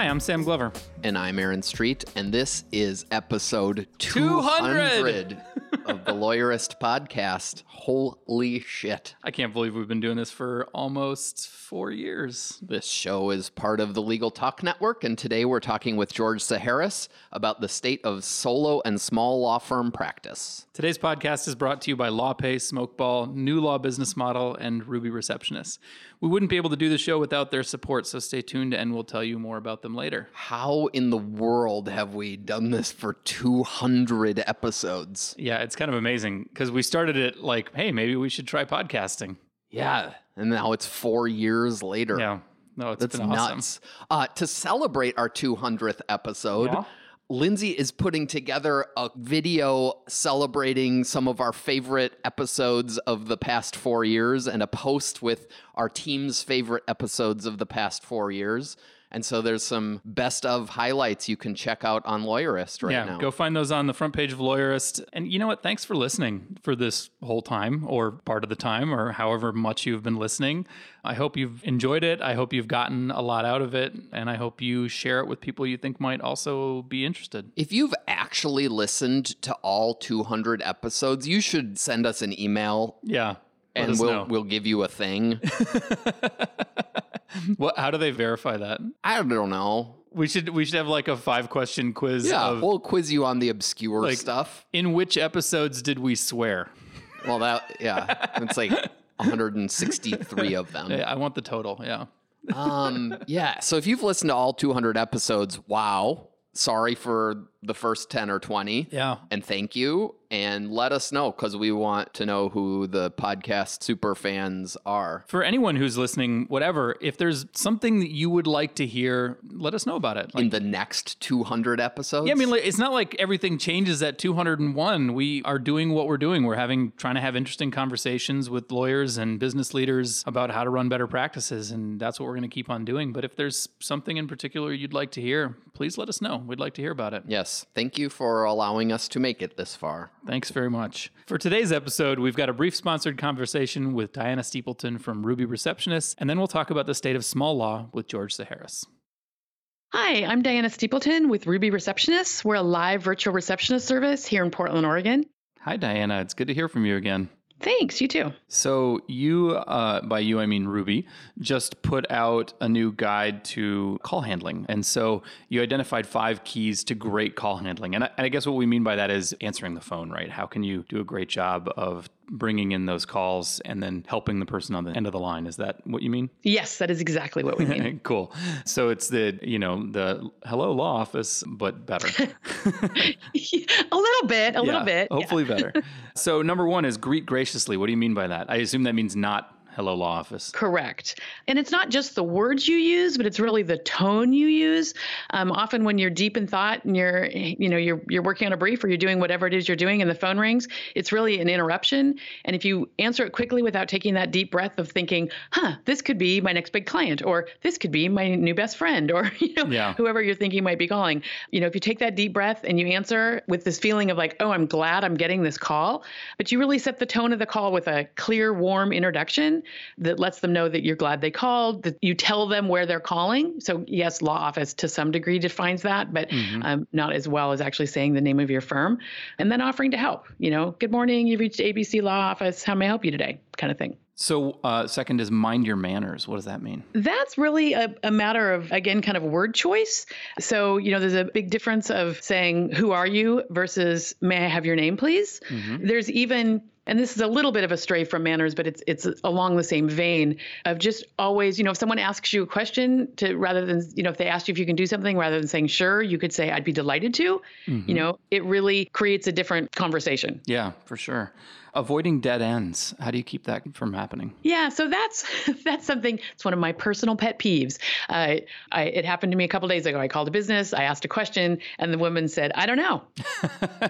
Hi, I'm Sam Glover. And I'm Aaron Street, and this is episode 200, 200. Of the Lawyerist Podcast. Holy shit. I can't believe we've been doing this for almost four years. This show is part of the Legal Talk Network, and today we're talking with George Psiharis about the state of solo and small law firm practice. Today's podcast is brought to you by LawPay, Smokeball, New Law Business Model, and Ruby Receptionist. We wouldn't be able to do the show without their support, so stay tuned and we'll tell you more about them later. How in the world have we done this for 200 episodes? Yeah, it's kind of amazing because we started it like, hey, maybe we should try podcasting. Yeah, and now it's four years later. Yeah. No, it's That's been awesome. nuts. Uh, to celebrate our 200th episode, Yeah. Lindsay is putting together a video celebrating some of our favorite episodes of the past four years and a post with our team's favorite episodes of the past four years. And so there's some best of highlights you can check out on Lawyerist right yeah, now. go find those on the front page of Lawyerist. And you know what? Thanks for listening for this whole time or part of the time or however much you've been listening. I hope you've enjoyed it. I hope you've gotten a lot out of it. And I hope you share it with people you think might also be interested. If you've actually listened to all 200 episodes, you should send us an email Yeah. and we'll know. we'll give you a thing. what, how do they verify that? I don't know. We should we should have like a five question quiz Yeah, of we'll quiz you on the obscure Like- stuff. in which episodes did we swear? Well, that yeah, it's like 163 of them. Yeah, I want the total. Yeah. Um, yeah. So if you've listened to all 200 episodes, wow. Sorry for the first 10 or 20. Yeah. And thank you. And let us know because we want to know who the podcast super fans are. For anyone who's listening, whatever, if there's something that you would like to hear, let us know about it. Like, in the next 200 episodes. yeah, I mean, like, it's not like everything changes at 201. We are doing what we're doing. We're having trying to have interesting conversations with lawyers and business leaders about how to run better practices, and that's what we're going to keep on doing. But if there's something in particular you'd like to hear, please let us know. We'd like to hear about it. yes. Thank you for allowing us to make it this far. Thanks very much. For today's episode, we've got a brief sponsored conversation with Diana Steepleton from Ruby Receptionist, and then we'll talk about the state of small law with George Psiharis. Hi, I'm Diana Steepleton with Ruby Receptionists. We're a live virtual receptionist service here in Portland, Oregon. Hi, Diana. It's good to hear from you again. Thanks, you too. So, you, uh, by you, I mean Ruby, just put out a new guide to call handling. And so you identified five keys to great call handling. And I, and I guess what we mean by that is answering the phone, right? How can you do a great job of bringing in those calls and then helping the person on the end of the line? Is that what you mean? Yes, that is exactly what we mean. cool. So it's the, you know, the hello law office, but better. a little bit, a little Yeah, bit. yeah. Hopefully better. So number one is greet graciously. What do you mean by that? I assume that means not hello law office. Correct. And it's not just the words you use, but it's really the tone you use. Um, often when you're deep in thought and you're, you know, you're you're working on a brief or you're doing whatever it is you're doing and the phone rings, it's really an interruption. And if you answer it quickly without taking that deep breath of thinking, huh, this could be my next big client, or this could be my new best friend, or you know, Yeah. whoever you're thinking might be calling. You know, if you take that deep breath and you answer with this feeling of like, oh, I'm glad I'm getting this call, but you really set the tone of the call with a clear, warm introduction that lets them know that you're glad they called, that you tell them where they're calling. So, yes, law office to some degree defines that, but um, not as well as actually saying the name of your firm. And then offering to help, you know, good morning, you've reached ABC Law Office. How may I help you today? Kind of thing. So uh, second is mind your manners. What does that mean? That's really a, a matter of, again, kind of word choice. So, you know, there's a big difference of saying, Who are you versus May I have your name, please? There's even and this is a little bit of a stray from manners, but it's it's along the same vein of just always, you know, if someone asks you a question to rather than, you know, if they ask you if you can do something rather than saying sure, you could say I'd be delighted to. Mm-hmm. You know, it really creates a different conversation. Yeah, for sure. Avoiding dead ends. How do you keep that from happening? Yeah so that's that's something it's one of my personal pet peeves. Uh, I, it happened to me a couple days ago. I called a business i asked a question and the woman said i don't know.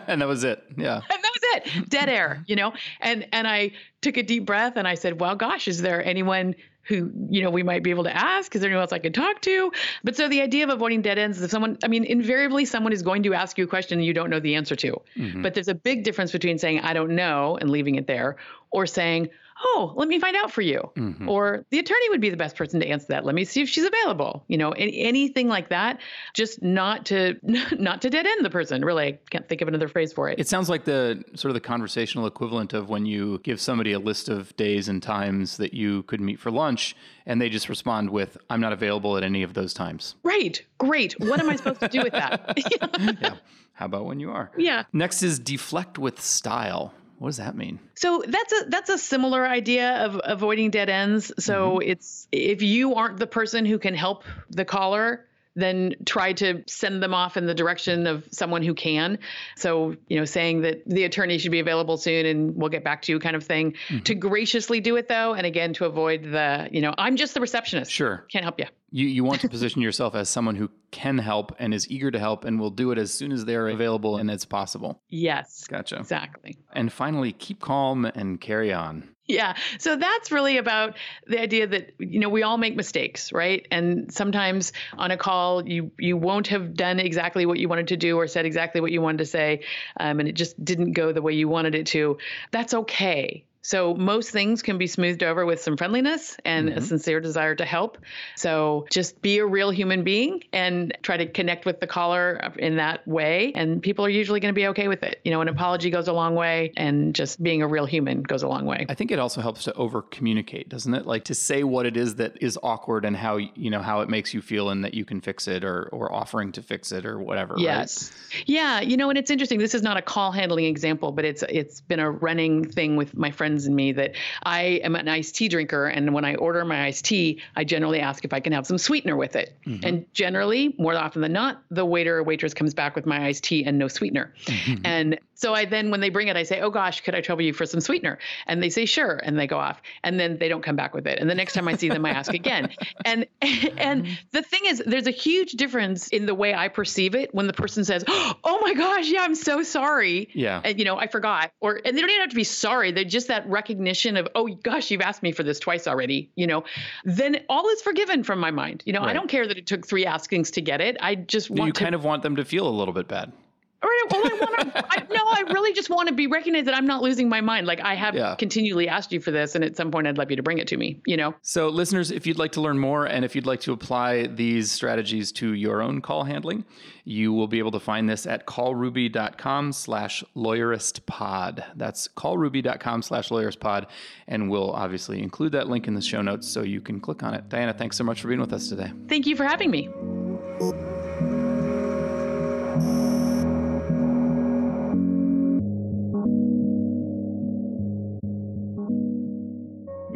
And that was it. Yeah. And that was it. Dead air you know? And and i took a deep breath and i said well gosh is there anyone who you know we might be able to ask? Is there anyone else i could talk to? But so the idea of avoiding dead ends is if someone i mean invariably someone is going to ask you a question you don't know the answer to. Mm-hmm. but there's a big difference between saying i don't know and leaving it there or saying oh, let me find out for you. Mm-hmm. Or the attorney would be the best person to answer that. Let me see if she's available. You know, any, anything like that, just not to not to dead end the person. Really, I can't think of another phrase for it. It sounds like the sort of the conversational equivalent of when you give somebody a list of days and times that you could meet for lunch and they just respond with I'm not available at any of those times. Right. Great. What am I supposed to do with that? yeah. How about when you are? Yeah. Next is deflect with style. What does that mean? So that's a that's a similar idea of avoiding dead ends. So mm-hmm. it's if you aren't the person who can help the caller, then try to send them off in the direction of someone who can. So, you know, saying that the attorney should be available soon and we'll get back to you kind of thing. Mm-hmm. To graciously do it though, and again to avoid the, you know, I'm just the receptionist. Sure. Can't help you. You you want to position yourself as someone who can help and is eager to help and will do it as soon as they're available and it's possible. Yes. Gotcha. Exactly. And finally, keep calm and carry on. Yeah. So that's really about the idea that you know we all make mistakes, right? And sometimes on a call you you won't have done exactly what you wanted to do or said exactly what you wanted to say, um, and it just didn't go the way you wanted it to. That's okay. So most things can be smoothed over with some friendliness and mm-hmm. a sincere desire to help. So just be a real human being and try to connect with the caller in that way. And people are usually going to be okay with it. You know, an apology goes a long way and just being a real human goes a long way. I think it also helps to over communicate, doesn't it? Like to say what it is that is awkward and how, you know, how it makes you feel and that you can fix it or, or offering to fix it or whatever. Yes. Right? Yeah. You know, and it's interesting. This is not a call handling example, but it's, it's been a running thing with my friends friends and me that I am an iced tea drinker. And when I order my iced tea, I generally ask if I can have some sweetener with it. Mm-hmm. And generally, more often than not, the waiter or waitress comes back with my iced tea and no sweetener. Mm-hmm. And so I then, when they bring it, I say, "Oh gosh, could I trouble you for some sweetener?" And they say, "Sure," and they go off. And then they don't come back with it. And the next time I see them, I ask again. And and mm-hmm. the thing is, there's a huge difference in the way I perceive it when the person says, "Oh my gosh, yeah, I'm so sorry." Yeah. And you know, I forgot. Or and they don't even have to be sorry. They're just that recognition of, "Oh gosh, you've asked me for this twice already." You know, then all is forgiven from my mind. You know, right. I don't care that it took three askings to get it. I just want you to, kind of want them to feel a little bit bad. Or well, I want to. No, I really just want to be recognized that I'm not losing my mind. Like I have yeah. continually asked you for this, and at some point, I'd love you to bring it to me. You know. So, listeners, if you'd like to learn more, and if you'd like to apply these strategies to your own call handling, you will be able to find this at callruby.com/slash lawyeristpod. That's callruby.com/slash lawyeristpod, and we'll obviously include that link in the show notes so you can click on it. Diana, thanks so much for being with us today. Thank you for having me.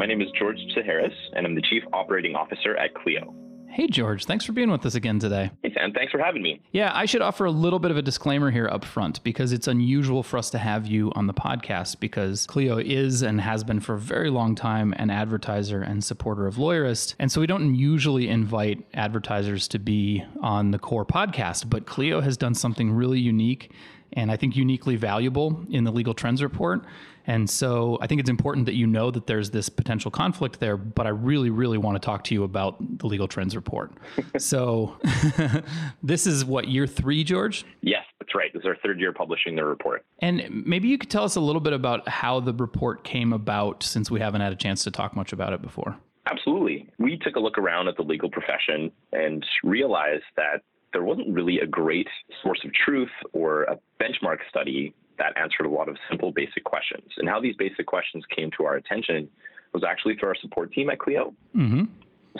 My name is George Psiharis, and I'm the Chief Operating Officer at Clio. Hey, George. Thanks for being with us again today. Hey, Sam. Thanks for having me. Yeah, I should offer a little bit of a disclaimer here up front because it's unusual for us to have you on the podcast because Clio is and has been for a very long time an advertiser and supporter of Lawyerist. And so we don't usually invite advertisers to be on the core podcast, but Clio has done something really unique and I think uniquely valuable in the legal trends report. And so I think it's important that you know that there's this potential conflict there, but I really, really want to talk to you about the legal trends report. so this is what, year three, George? Yes, that's right. This is our third year publishing the report. And maybe you could tell us a little bit about how the report came about since we haven't had a chance to talk much about it before. Absolutely. We took a look around at the legal profession and realized that there wasn't really a great source of truth or a benchmark study that answered a lot of simple, basic questions. And how these basic questions came to our attention was actually through our support team at Clio. Mm-hmm.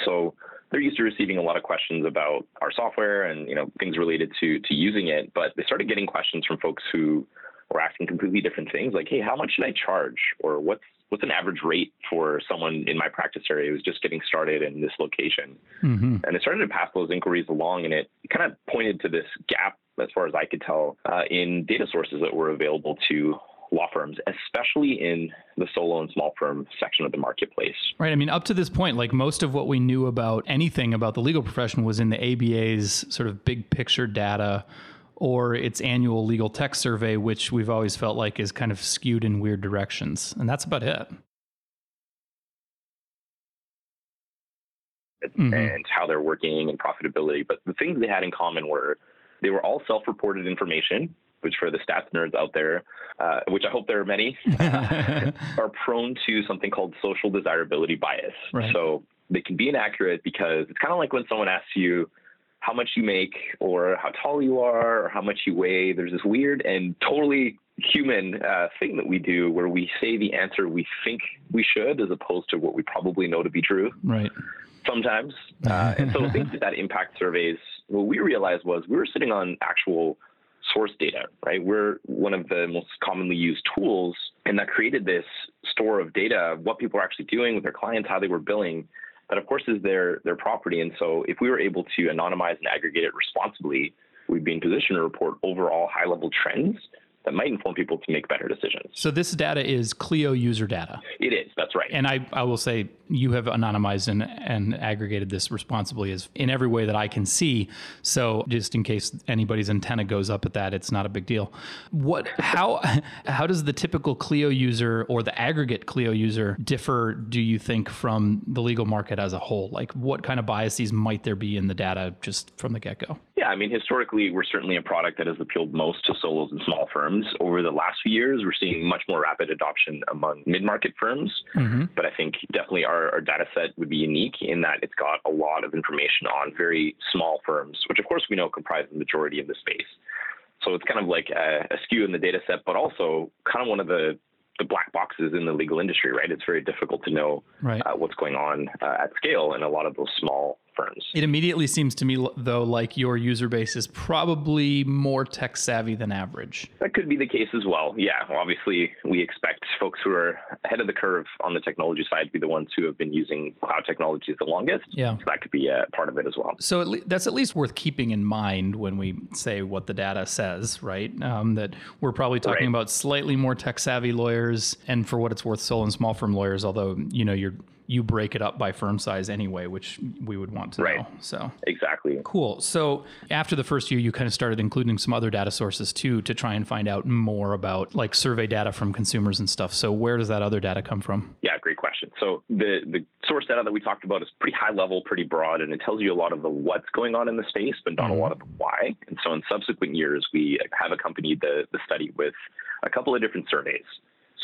So they're used to receiving a lot of questions about our software and you know things related to to using it, but they started getting questions from folks who were asking completely different things like, hey, how much should I charge? Or what's what's an average rate for someone in my practice area who's just getting started in this location? Mm-hmm. And it started to pass those inquiries along, and it kind of pointed to this gap, as far as I could tell, uh, in data sources that were available to law firms, especially in the solo and small firm section of the marketplace. Right. I mean, up to this point, like most of what we knew about anything about the legal profession was in the ABA's sort of big picture data or its annual legal tech survey, which we've always felt like is kind of skewed in weird directions. And that's about it. Mm-hmm. And how they're working and profitability. But the things they had in common were they were all self reported information which for the stats nerds out there, uh, which I hope there are many, are prone to something called social desirability bias. Right. So they can be inaccurate because it's kind of like when someone asks you how much you make or how tall you are or how much you weigh. There's this weird and totally human uh, thing that we do where we say the answer we think we should as opposed to what we probably know to be true. Right. Sometimes. Uh, and so things that impact surveys, what we realized was we were sitting on actual source data, right? We're one of the most commonly used tools, and that created this store of data, of what people are actually doing with their clients, how they were billing. That, of course, is their their property. And so, if we were able to anonymize and aggregate it responsibly, we'd be in position to report overall high level trends that might inform people to make better decisions. So this data is Clio user data. It is. That's right. And I, I will say you have anonymized and, and aggregated this responsibly as in every way that I can see. So just in case anybody's antenna goes up at that, it's not a big deal. What how how does the typical Clio user or the aggregate Clio user differ, do you think, from the legal market as a whole? Like what kind of biases might there be in the data just from the get-go? Yeah, I mean historically we're certainly a product that has appealed most to solos and small firms. Over the last few years, we're seeing much more rapid adoption among mid-market firms. Mm-hmm. But I think definitely our, our data set would be unique in that it's got a lot of information on very small firms, which of course we know comprise the majority of the space. So it's kind of like a, a skew in the data set, but also kind of one of the the black boxes in the legal industry, right? It's very difficult to know right. uh, what's going on uh, at scale in a lot of those small firms. It immediately seems to me, though, like your user base is probably more tech savvy than average. That could be the case as well. Yeah, obviously, we expect folks who are ahead of the curve on the technology side to be the ones who have been using cloud technologies the longest. Yeah, so that could be a part of it as well. So at le- that's at least worth keeping in mind when we say what the data says, right? Um, that we're probably talking right. about slightly more tech savvy lawyers, and for what it's worth, solo and small firm lawyers. Although you know you're you break it up by firm size anyway, which we would want to right. know. So exactly cool. So after the first year, you kind of started including some other data sources too to try and find out more about like survey data from consumers and stuff. So where does that other data come from? Yeah, great question. So the the source data that we talked about is pretty high level, pretty broad, and it tells you a lot of the what's going on in the space, but not mm-hmm. a lot of the why. And so in subsequent years, we have accompanied the the study with a couple of different surveys.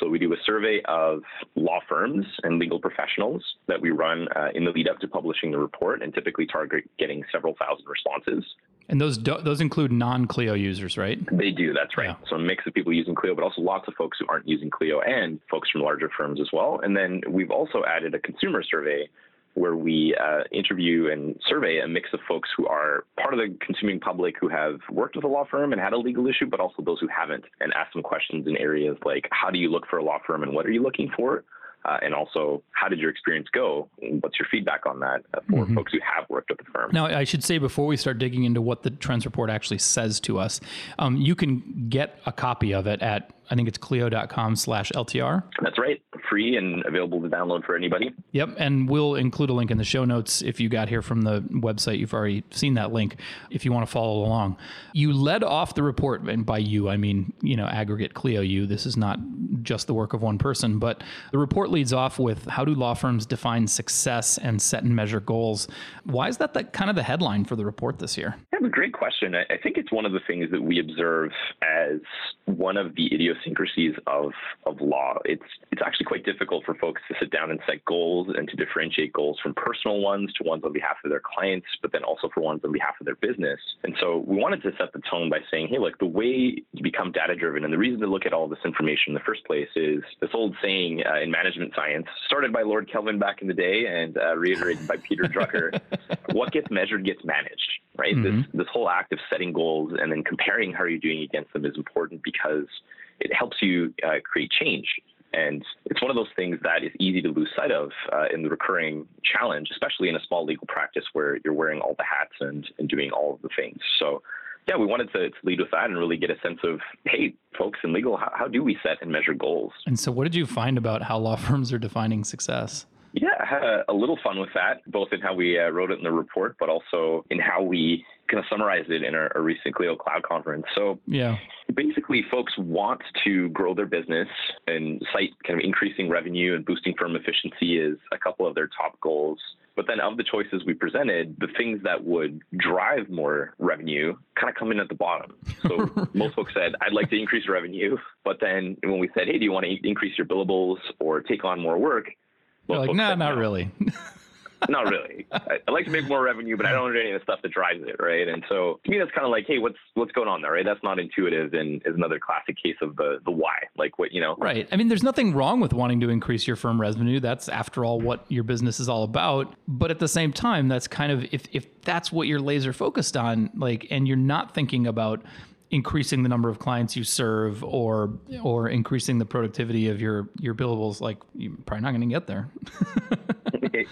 So we do a survey of law firms and legal professionals that we run uh, in the lead up to publishing the report, and typically target getting several thousand responses. And those do, those include non Clio users, right? They do. That's right. Yeah. So a mix of people using Clio, but also lots of folks who aren't using Clio, and folks from larger firms as well. And then we've also added a consumer survey where we uh, interview and survey a mix of folks who are part of the consuming public who have worked with a law firm and had a legal issue, but also those who haven't, and ask them questions in areas like how do you look for a law firm and what are you looking for? Uh, and also, how did your experience go? What's your feedback on that uh, for mm-hmm. folks who have worked at the firm? Now, I should say before we start digging into what the trends report actually says to us, um, you can get a copy of it at I think it's clio.com slash LTR. That's right. Free and available to download for anybody. Yep. And we'll include a link in the show notes. If you got here from the website, you've already seen that link if you want to follow along. You led off the report, and by you, I mean, you know, aggregate Clio you. This is not just the work of one person, but the report leads off with how do law firms define success and set and measure goals? Why is that the, kind of the headline for the report this year? That's a great question. I think it's one of the things that we observe as one of the idiosyncrasies idiosyncrasies of, of law. It's, it's actually quite difficult for folks to sit down and set goals and to differentiate goals from personal ones to ones on behalf of their clients, but then also for ones on behalf of their business. And so we wanted to set the tone by saying, hey, look, the way to become data driven and the reason to look at all this information in the first place is this old saying uh, in management science, started by Lord Kelvin back in the day and uh, reiterated by Peter Drucker what gets measured gets managed right? Mm-hmm. This this whole act of setting goals and then comparing how you're doing against them is important because it helps you uh, create change. And it's one of those things that is easy to lose sight of uh, in the recurring challenge, especially in a small legal practice where you're wearing all the hats and, and doing all of the things. So, yeah, we wanted to, to lead with that and really get a sense of, hey, folks in legal, how, how do we set and measure goals? And so, what did you find about how law firms are defining success? Yeah, I had a, a, little fun with that, both in how we uh, wrote it in the report, but also in how we kind of summarized it in our, our recent Clio Cloud conference. So, yeah, basically, folks want to grow their business and cite kind of increasing revenue and boosting firm efficiency is a couple of their top goals. But then, of the choices we presented, the things that would drive more revenue kind of come in at the bottom. So most folks said, I'd like to increase revenue. But then when we said, hey, do you want to increase your billables or take on more work? You're like, nah, not really. not really. I, I, like to make more revenue, but I don't do any of the stuff that drives it, right? And so to me, that's kind of like, hey, what's what's going on there, right? That's not intuitive, and is another classic case of the the why, like what you know. Right. I mean, there's nothing wrong with wanting to increase your firm revenue. That's after all what your business is all about. But at the same time, that's kind of if if that's what you're laser focused on, like, and you're not thinking about increasing the number of clients you serve or or increasing the productivity of your your billables like you're probably not going to get there.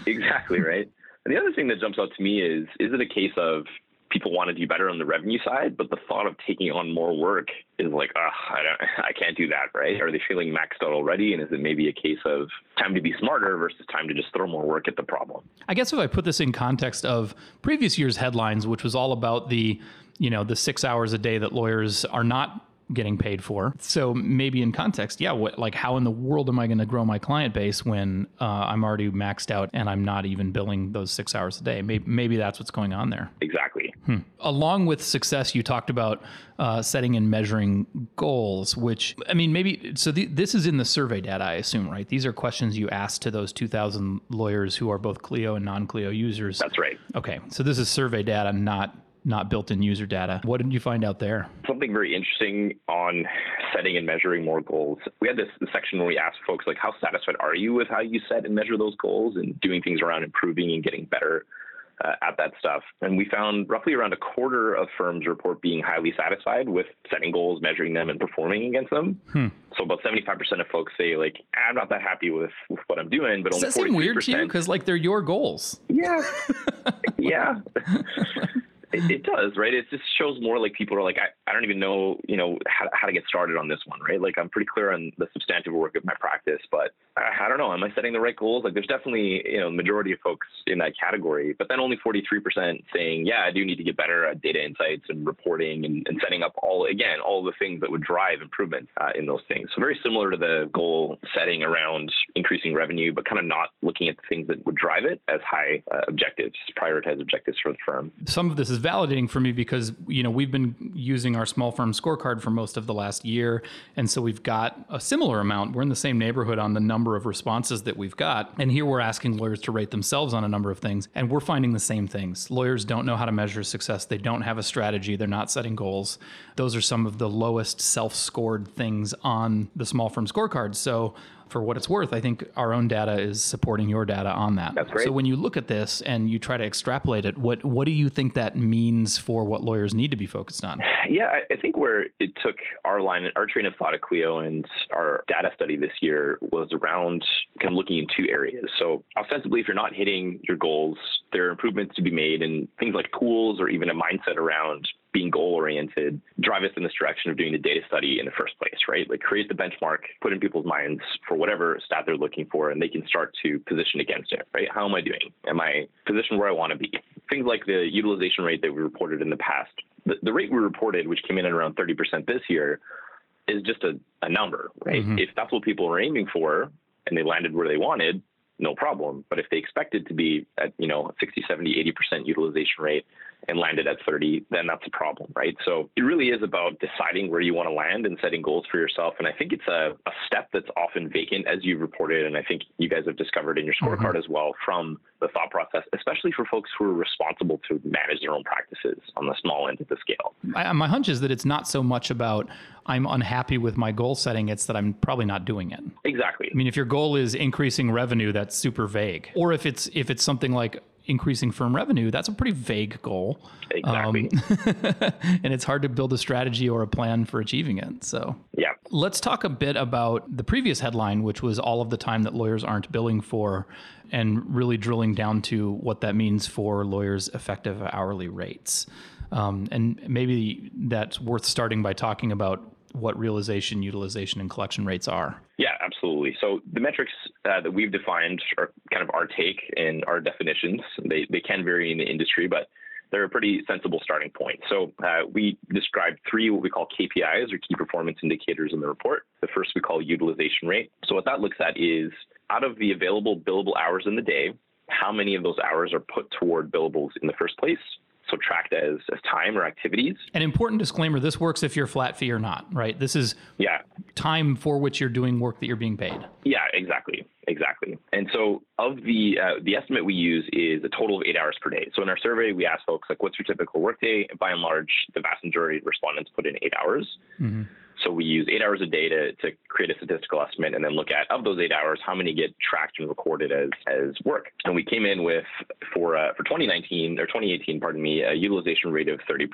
Exactly right? And the other thing that jumps out to me is is it a case of people want to do better on the revenue side but the thought of taking on more work is like I don't I can't do that right are they feeling maxed out already and is it maybe a case of time to be smarter versus time to just throw more work at the problem I guess if I put this in context of previous year's headlines which was all about the you know the six hours a day that lawyers are not getting paid for. So maybe in context, yeah, what like how in the world am I going to grow my client base when uh, I'm already maxed out and I'm not even billing those six hours a day? Maybe, maybe that's what's going on there. Exactly. Hmm. Along with success, you talked about uh, setting and measuring goals, which I mean, maybe so. The, this is in the survey data, I assume, right? These are questions you asked to those 2,000 lawyers who are both Clio and non-Clio users. That's right. Okay, so this is survey data, not not built in user data. What did you find out there? Something very interesting on setting and measuring more goals. We had this section where we asked folks, like, how satisfied are you with how you set and measure those goals and doing things around improving and getting better uh, at that stuff. And we found roughly around a quarter of firms report being highly satisfied with setting goals, measuring them, and performing against them. Hmm. So about 75% of folks say, like, I'm not that happy with, with what I'm doing, but Does only that seem weird to you? Because, like, they're your goals. Yeah. yeah. It, does, right? It just shows more like people are like, I, I don't even know, you know, how, how to get started on this one, right? Like I'm pretty clear on the substantive work of my practice, but I, I don't know. Am I setting the right goals? Like there's definitely, you know, majority of folks in that category, but then only 43% saying, yeah, I do need to get better at data insights and reporting and, and setting up all, again, all the things that would drive improvement uh, in those things. So very similar to the goal setting around increasing revenue, but kind of not looking at the things that would drive it as high uh, objectives, prioritized objectives for the firm. Some of this is validating for me because you know we've been using our small firm scorecard for most of the last year, and so we've got a similar amount. We're in the same neighborhood on the number of responses that we've got, and here we're asking lawyers to rate themselves on a number of things, and we're finding the same things. Lawyers don't know how to measure success. They don't have a strategy. They're not setting goals. Those are some of the lowest self-scored things on the small firm scorecard. So for what it's worth, I think our own data is supporting your data on that. That's great. So when you look at this and you try to extrapolate it, what what do you think that means for what lawyers need to be focused on? Yeah, I think where it took our line, our train of thought at Clio and our data study this year was around kind of looking in two areas. So ostensibly, if you're not hitting your goals, there are improvements to be made in things like tools or even a mindset around being goal oriented drive us in this direction of doing the data study in the first place, right? Like create the benchmark, put in people's minds for whatever stat they're looking for, and they can start to position against it, right? How am I doing? Am I positioned where I want to be? Things like the utilization rate that we reported in the past. The, the rate we reported, which came in at around 30% this year, is just a, a number, right? Mm-hmm. If that's what people are aiming for and they landed where they wanted, no problem. But if they expected to be at, you know, 60, 70, 80% utilization rate, and landed at 30, then that's a problem, right? So it really is about deciding where you want to land and setting goals for yourself. And I think it's a, a step that's often vacant, as you've reported, and I think you guys have discovered in your scorecard mm-hmm. as well from the thought process, especially for folks who are responsible to manage their own practices on the small end of the scale. I, my hunch is that it's not so much about I'm unhappy with my goal setting, it's that I'm probably not doing it. Exactly. I mean, if your goal is increasing revenue, that's super vague. Or if it's if it's something like increasing firm revenue, that's a pretty vague goal. Exactly. Um, and it's hard to build a strategy or a plan for achieving it. So, yeah. Let's talk a bit about the previous headline, which was all of the time that lawyers aren't billing for, and really drilling down to what that means for lawyers' effective hourly rates. Um, and maybe that's worth starting by talking about what realization, utilization, and collection rates are. Yeah, absolutely. So the metrics uh, that we've defined are kind of our take and our definitions. They, they can vary in the industry, but they're a pretty sensible starting point. So uh, we described three what we call KPIs or key performance indicators in the report. The first we call utilization rate. So what that looks at is out of the available billable hours in the day, how many of those hours are put toward billables in the first place? So tracked as, as time or activities. An important disclaimer this works if you're flat fee or not, right? This is yeah time for which you're doing work that you're being paid. Yeah, exactly. Exactly. And so of the uh, the estimate we use is a total of eight hours per day. So in our survey, we ask folks like, what's your typical workday? By and large, the vast majority of respondents put in eight hours. Mm-hmm. So we use eight hours a day to, to create a statistical estimate and then look at of those eight hours, how many get tracked and recorded as as work. And we came in with for uh, for 2019 or 2018, pardon me, a utilization rate of 30%.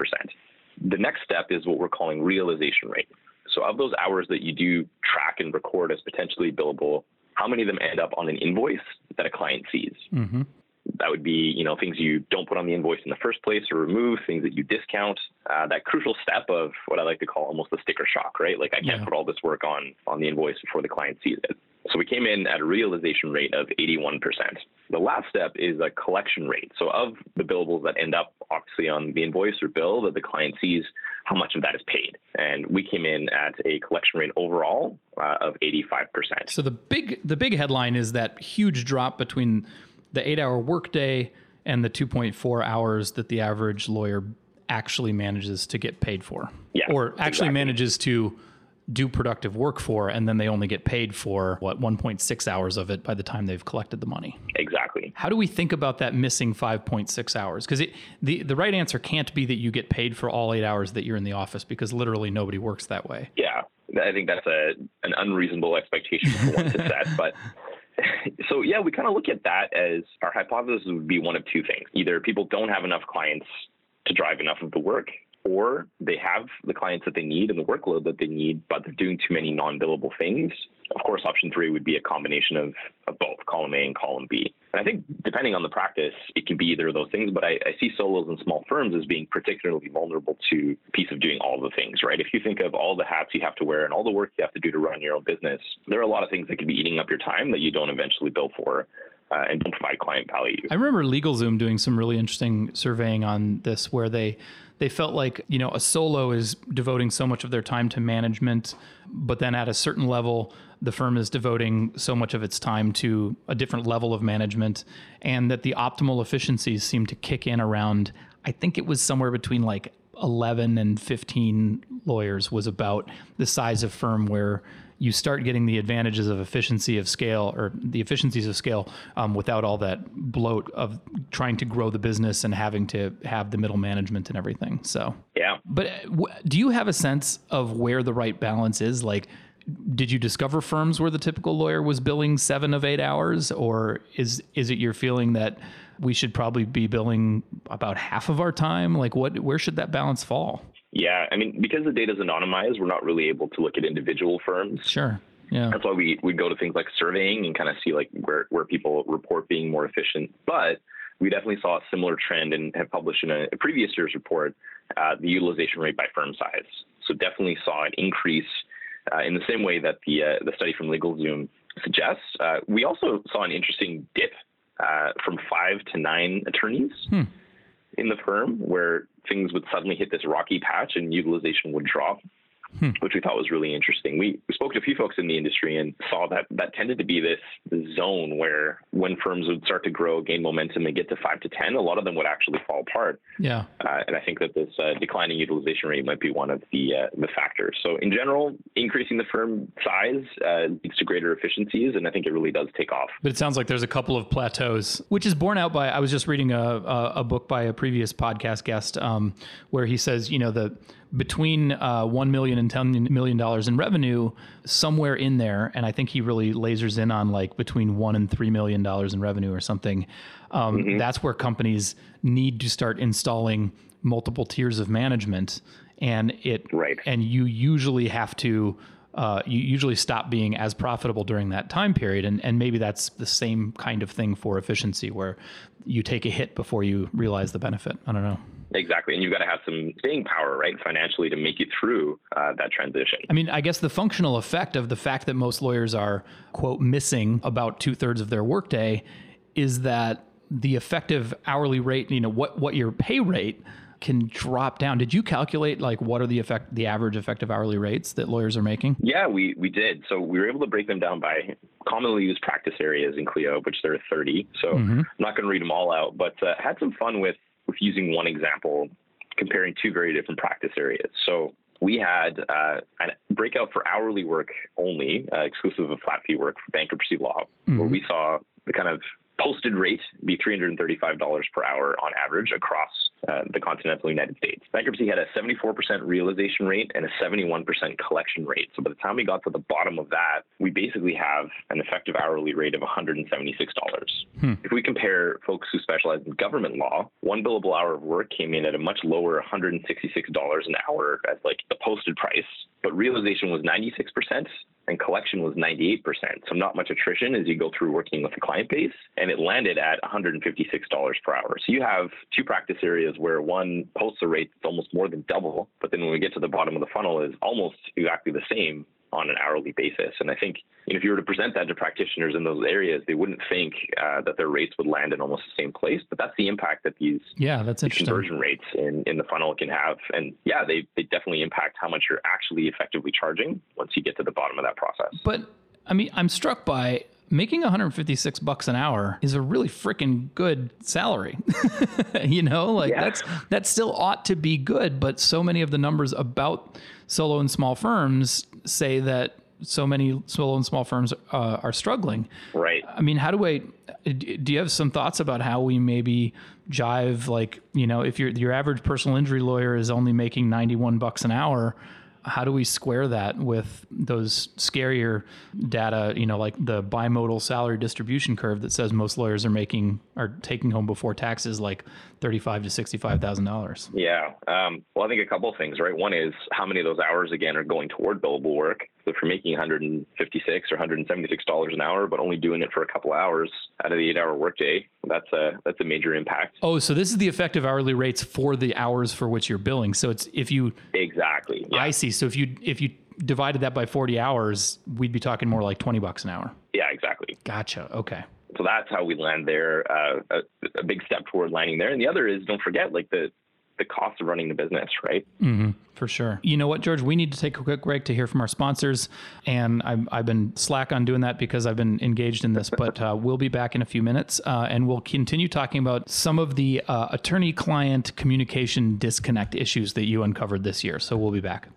The next step is what we're calling realization rate. So of those hours that you do track and record as potentially billable, how many of them end up on an invoice that a client sees? Mm-hmm. That would be, you know, things you don't put on the invoice in the first place or remove, things that you discount. Uh, that crucial step of what I like to call almost the sticker shock, right? Like I can't yeah. put all this work on on the invoice before the client sees it. So we came in at a realization rate of 81%. The last step is a collection rate. So of the billables that end up obviously on the invoice or bill that the client sees, how much of that is paid? And we came in at a collection rate overall uh, of 85%. So the big the big headline is that huge drop between the eight hour workday and the 2.4 hours that the average lawyer actually manages to get paid for. Yeah, or actually exactly. manages to do productive work for, and then they only get paid for what 1.6 hours of it by the time they've collected the money. Exactly. How do we think about that missing 5.6 hours? Because the the right answer can't be that you get paid for all eight hours that you're in the office, because literally nobody works that way. Yeah, I think that's a an unreasonable expectation for one to set, but. So yeah, we kind of look at that as our hypothesis would be one of two things. Either people don't have enough clients to drive enough of the work, or they have the clients that they need and the workload that they need, but they're doing too many non billable things. Of course, option three would be a combination of, of both column A and column B. And I think depending on the practice, it can be either of those things, but I, I see solos and small firms as being particularly vulnerable to piece of doing all the things, right? If you think of all the hats you have to wear and all the work you have to do to run your own business, there are a lot of things that could be eating up your time that you don't eventually bill for. Uh, and don't provide client value. I remember LegalZoom doing some really interesting surveying on this, where they they felt like you know a solo is devoting so much of their time to management but then at a certain level the firm is devoting so much of its time to a different level of management and that the optimal efficiencies seem to kick in around i think it was somewhere between like 11 and 15 lawyers was about the size of firm where you start getting the advantages of efficiency of scale or the efficiencies of scale um, without all that bloat of trying to grow the business and having to have the middle management and everything. So, yeah. But uh, w- do you have a sense of where the right balance is? Like, did you discover firms where the typical lawyer was billing seven of eight hours, or is is it your feeling that we should probably be billing about half of our time? Like, what where should that balance fall? Yeah, I mean, because the data is anonymized, we're not really able to look at individual firms. Sure. Yeah. That's why we, we go to things like surveying and kind of see like where, where people report being more efficient. But we definitely saw a similar trend and have published in a, a previous year's report uh, the utilization rate by firm size. So definitely saw an increase uh, in the same way that the uh, the study from LegalZoom suggests. Uh, we also saw an interesting dip uh, from five to nine attorneys. Hmm in the firm where things would suddenly hit this rocky patch and utilization would drop hmm. which we thought was really interesting. We, spoke to a few folks in the industry and saw that that tended to be this, zone where when firms would start to grow, gain momentum, and get to five to 10, a lot of them would actually fall apart. Yeah. Uh, and I think that this uh, declining utilization rate might be one of the, uh, the factors. So, in general, increasing the firm size uh, leads to greater efficiencies, and I think it really does take off. But it sounds like there's a couple of plateaus, which is borne out by, I was just reading a, a, a book by a previous podcast guest um, where he says, you know, the between uh, 1 million and and $10 million in revenue, somewhere in there, and I think he really lasers in on like between one and $3 million in revenue or something. Um, mm-hmm. That's where companies need to start installing multiple tiers of management. And it, right. and you usually have to uh, you usually stop being as profitable during that time period. And, and maybe that's the same kind of thing for efficiency where you take a hit before you realize the benefit. I don't know. Exactly. And you've got to have some staying power, right, financially to make it through uh, that transition. I mean, I guess the functional effect of the fact that most lawyers are, quote, missing about two thirds of their workday is that the effective hourly rate, you know, what, what your pay rate can drop down. Did you calculate like what are the effect the average effective hourly rates that lawyers are making? Yeah, we we did. So we were able to break them down by commonly used practice areas in Clio, which there are 30. So mm-hmm. I'm not going to read them all out, but uh, had some fun with with using one example comparing two very different practice areas. So we had uh, a breakout for hourly work only, uh, exclusive of flat fee work for bankruptcy law, mm-hmm. where we saw the kind of posted rate be $335 per hour on average across uh, the continental United States. Bankruptcy had a 74% realization rate and a 71% collection rate. So by the time we got to the bottom of that, we basically have an effective hourly rate of $176. Hmm. If we compare folks who specialize in government law, one billable hour of work came in at a much lower $166 an hour as like the posted price, but realization was 96% and collection was 98%. So not much attrition as you go through working with the client base. And it landed at $156 per hour. So you have two practice areas where one posts a rate that's almost more than double, but then when we get to the bottom of the funnel is almost exactly the same on an hourly basis. And I think if you were to present that to practitioners in those areas, they wouldn't think uh, that their rates would land in almost the same place. But that's the impact that these yeah that's interesting. conversion rates in, in the funnel can have. And yeah, they, they definitely impact how much you're actually effectively charging once you get to the bottom of that process. But I mean, I'm struck by making 156 bucks an hour is a really freaking good salary. you know, like yeah. that's that still ought to be good, but so many of the numbers about solo and small firms say that so many solo and small firms uh, are struggling. Right. I mean, how do I? Do you have some thoughts about how we maybe jive? Like, you know, if your your average personal injury lawyer is only making ninety one bucks an hour, how do we square that with those scarier data you know like the bimodal salary distribution curve that says most lawyers are making are taking home before taxes like 35 to 65 thousand dollars? Yeah um, well i think a couple of things right? One is how many of those hours again are going toward billable work so if you're making 156 or 176 dollars an hour but only doing it for a couple hours out of the eight hour workday that's a that's a major impact oh so this is the effective hourly rates for the hours for which you're billing so it's if you exactly yeah. i see so if you if you divided that by 40 hours, we'd be talking more like 20 bucks an hour. Yeah, exactly. Gotcha. Okay. So that's how we land there. Uh, a, a, big step toward landing there. And the other is don't forget like the the cost of running the business, right? Mm-hmm, for sure. You know what, George? We need to take a quick break to hear from our sponsors, and I've, I've been slack on doing that because I've been engaged in this. But uh, we'll be back in a few minutes, uh, and we'll continue talking about some of the uh, attorney-client communication disconnect issues that you uncovered this year. So we'll be back.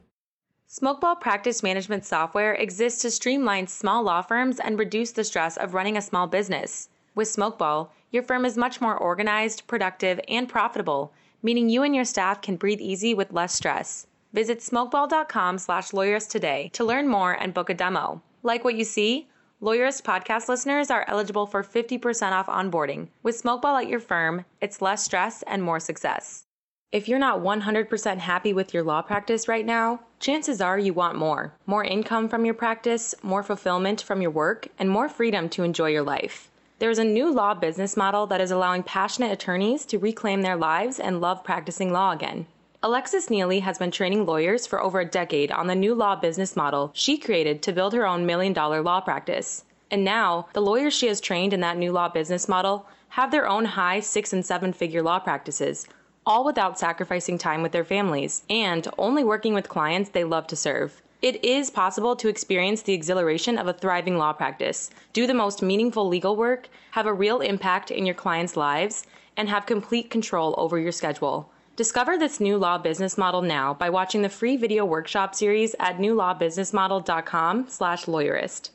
Smokeball practice management software exists to streamline small law firms and reduce the stress of running a small business. With Smokeball, your firm is much more organized, productive, and profitable, meaning you and your staff can breathe easy with less stress. Visit smokeball.com/lawyerist today to learn more and book a demo. Like what you see? Lawyerist podcast listeners are eligible for 50% off onboarding. With Smokeball at your firm, it's less stress and more success. If you're not 100% happy with your law practice right now, chances are you want more. More income from your practice, more fulfillment from your work, and more freedom to enjoy your life. There's a new law business model that is allowing passionate attorneys to reclaim their lives and love practicing law again. Alexis Neely has been training lawyers for over a decade on the new law business model she created to build her own million dollar law practice. And now, the lawyers she has trained in that new law business model have their own high six and seven figure law practices all without sacrificing time with their families and only working with clients they love to serve. It is possible to experience the exhilaration of a thriving law practice, do the most meaningful legal work, have a real impact in your clients' lives, and have complete control over your schedule. Discover this new law business model now by watching the free video workshop series at newlawbusinessmodel.com/lawyerist.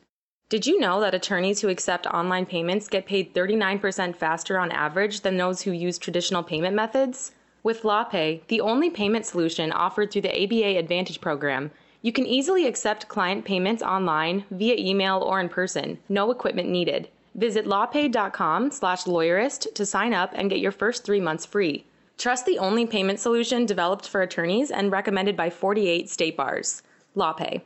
Did you know that attorneys who accept online payments get paid 39% faster on average than those who use traditional payment methods? With LawPay, the only payment solution offered through the ABA Advantage program, You can easily accept client payments online, via email, or in person. No equipment needed. Visit lawpay.com slash lawyerist to sign up and get your first three months free. Trust the only payment solution developed for attorneys and recommended by 48 state bars. LawPay.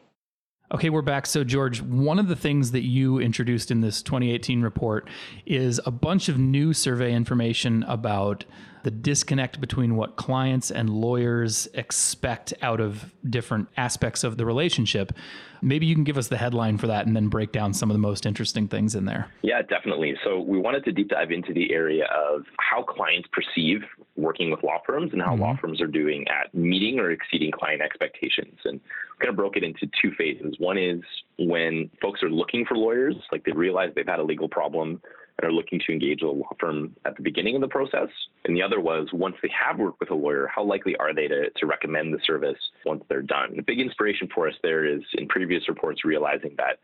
Okay, we're back. So, George, one of the things that you introduced in this 2018 report is a bunch of new survey information about the disconnect between what clients and lawyers expect out of different aspects of the relationship. Maybe you can give us the headline for that and then break down some of the most interesting things in there. Yeah, definitely. So we wanted to deep dive into the area of how clients perceive working with law firms and how mm-hmm. law firms are doing at meeting or exceeding client expectations. And we kind of broke it into two phases. One is when folks are looking for lawyers, like they realize they've had a legal problem and are looking to engage a law firm at the beginning of the process. And the other was once they have worked with a lawyer, how likely are they to, to recommend the service once they're done? The big inspiration for us there is in previous reports realizing that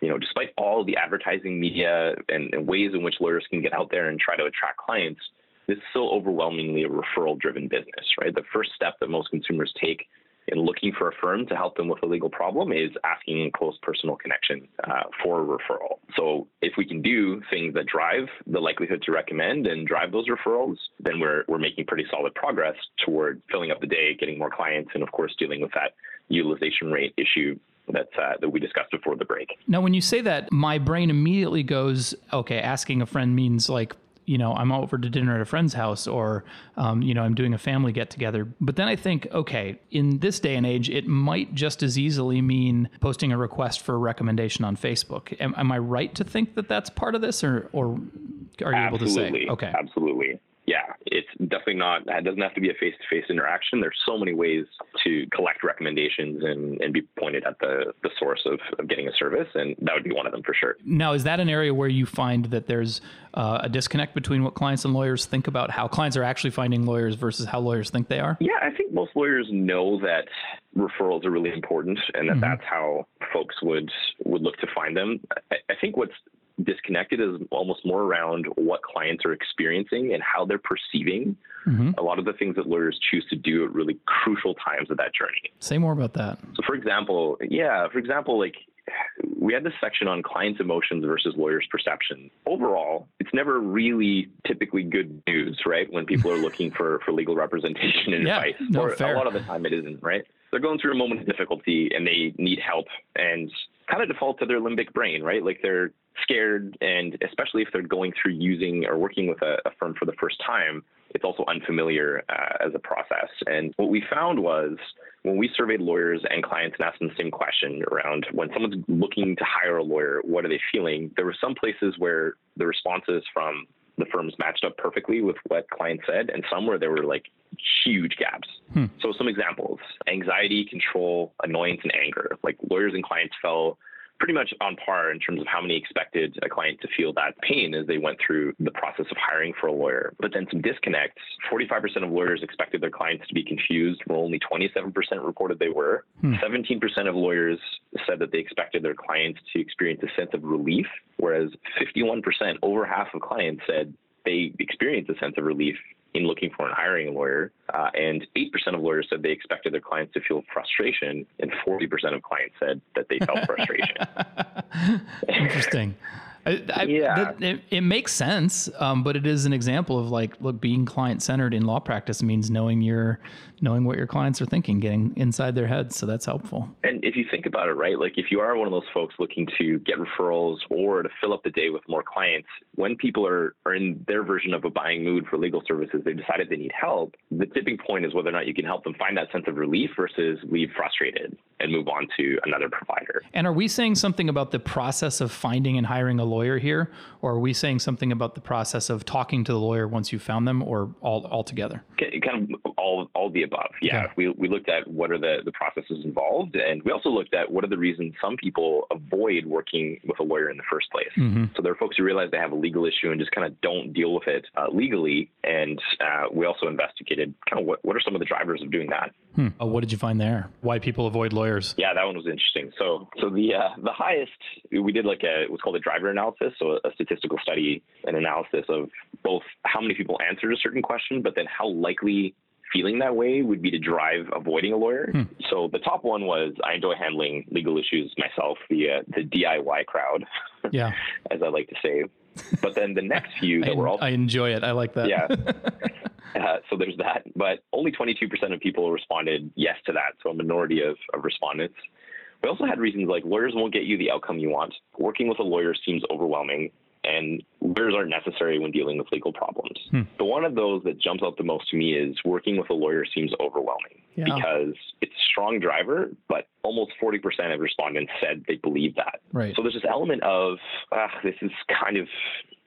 you know, despite all the advertising media and, and, ways in which lawyers can get out there and try to attract clients, this is still overwhelmingly a referral driven business, right? The first step that most consumers take in looking for a firm to help them with a legal problem is asking a close personal connection uh, for a referral. So if we can do things that drive the likelihood to recommend and drive those referrals, then we're, we're making pretty solid progress toward filling up the day, getting more clients, and of course dealing with that utilization rate issue that uh, that we discussed before the break. Now, when you say that, my brain immediately goes, okay, asking a friend means like you know, I'm over to dinner at a friend's house or, um, you know, I'm doing a family get together. But then I think, okay, in this day and age, it might just as easily mean posting a request for a recommendation on Facebook. Am, am I right to think that that's part of this or, or are you Absolutely. able to say? Okay. Absolutely yeah, it's definitely not, it doesn't have to be a face to face interaction. There's so many ways to collect recommendations and, and be pointed at the, the source of, of getting a service. And that would be one of them for sure. Now, is that an area where you find that there's uh, a disconnect between what clients and lawyers think about how clients are actually finding lawyers versus how lawyers think they are? Yeah, I think most lawyers know that referrals are really important and that mm-hmm. that's how folks would would look to find them. I, I think what's disconnected is almost more around what clients are experiencing and how they're perceiving mm-hmm. a lot of the things that lawyers choose to do at really crucial times of that journey. Say more about that. So, for example, yeah, for example, like we had this section on clients' emotions versus lawyers' perception. Overall, it's never really typically good news, right? When people are looking for, for legal representation and yeah, advice. No, or fair. a lot of the time it isn't, right? They're going through a moment of difficulty and they need help and kind of default to their limbic brain, right? Like they're scared, and especially if they're going through using or working with a, a firm for the first time, it's also unfamiliar uh, as a process. And what we found was when we surveyed lawyers and clients and asked them the same question around when someone's looking to hire a lawyer, what are they feeling? There were some places where the responses from the firms matched up perfectly with what clients said, and some where there were like huge gaps. Hmm. So, some examples anxiety, control, annoyance, and anger. Like lawyers and clients fell pretty much on par in terms of how many expected a client to feel that pain as they went through the process of hiring for a lawyer. But then some disconnects 45% of lawyers expected their clients to be confused, while only 27% reported they were. Hmm. 17% of lawyers said that they expected their clients to experience a sense of relief, whereas 51%, over half of clients said they experienced a sense of relief in looking for and hiring a lawyer. Uh, and 8% of lawyers said they expected their clients to feel frustration, and 40% of clients said that they felt frustration. Interesting. I, I, yeah, it, it, makes sense, um, but it is an example of like, look, being client centered in law practice means knowing your, knowing what your clients are thinking, getting inside their heads. So that's helpful. And if you think about it, right, like if you are one of those folks looking to get referrals or to fill up the day with more clients, when people are are in their version of a buying mood for legal services, they've decided they need help. The tipping point is whether or not you can help them find that sense of relief versus leave frustrated and move on to another provider. And are we saying something about the process of finding and hiring a lawyer here, or are we saying something about the process of talking to the lawyer once you found them, or all all together? Kind of all all the above. Yeah, okay. we we looked at what are the the processes involved, and we also looked at what are the reasons some people avoid working with a lawyer in the first place. Mm-hmm. So there are folks who realize they have a legal issue and just kind of don't deal with it uh, legally, and uh, we also investigated kind of what what are some of the drivers of doing that. Hmm. Oh, what did you find there? Why people avoid lawyers? Yeah, that one was interesting. So so the uh, the highest we did like a was called a driver analysis, so a statistical study, an analysis of both how many people answered a certain question, but then how likely feeling that way would be to drive avoiding a lawyer. Hmm. So the top one was I enjoy handling legal issues myself, the uh, the DIY crowd, yeah, as I like to say. But then the next few that I, were all I enjoy it. I like that. Yeah. Uh, so there's that, but only 22% of people responded yes to that. So a minority of, of respondents. We also had reasons like lawyers won't get you the outcome you want. Working with a lawyer seems overwhelming and lawyers aren't necessary when dealing with legal problems. Hmm. The one of those that jumps out the most to me is working with a lawyer seems overwhelming yeah. because it's a strong driver, but almost 40% of respondents said they believe that. Right. So there's this element of ah, this is kind of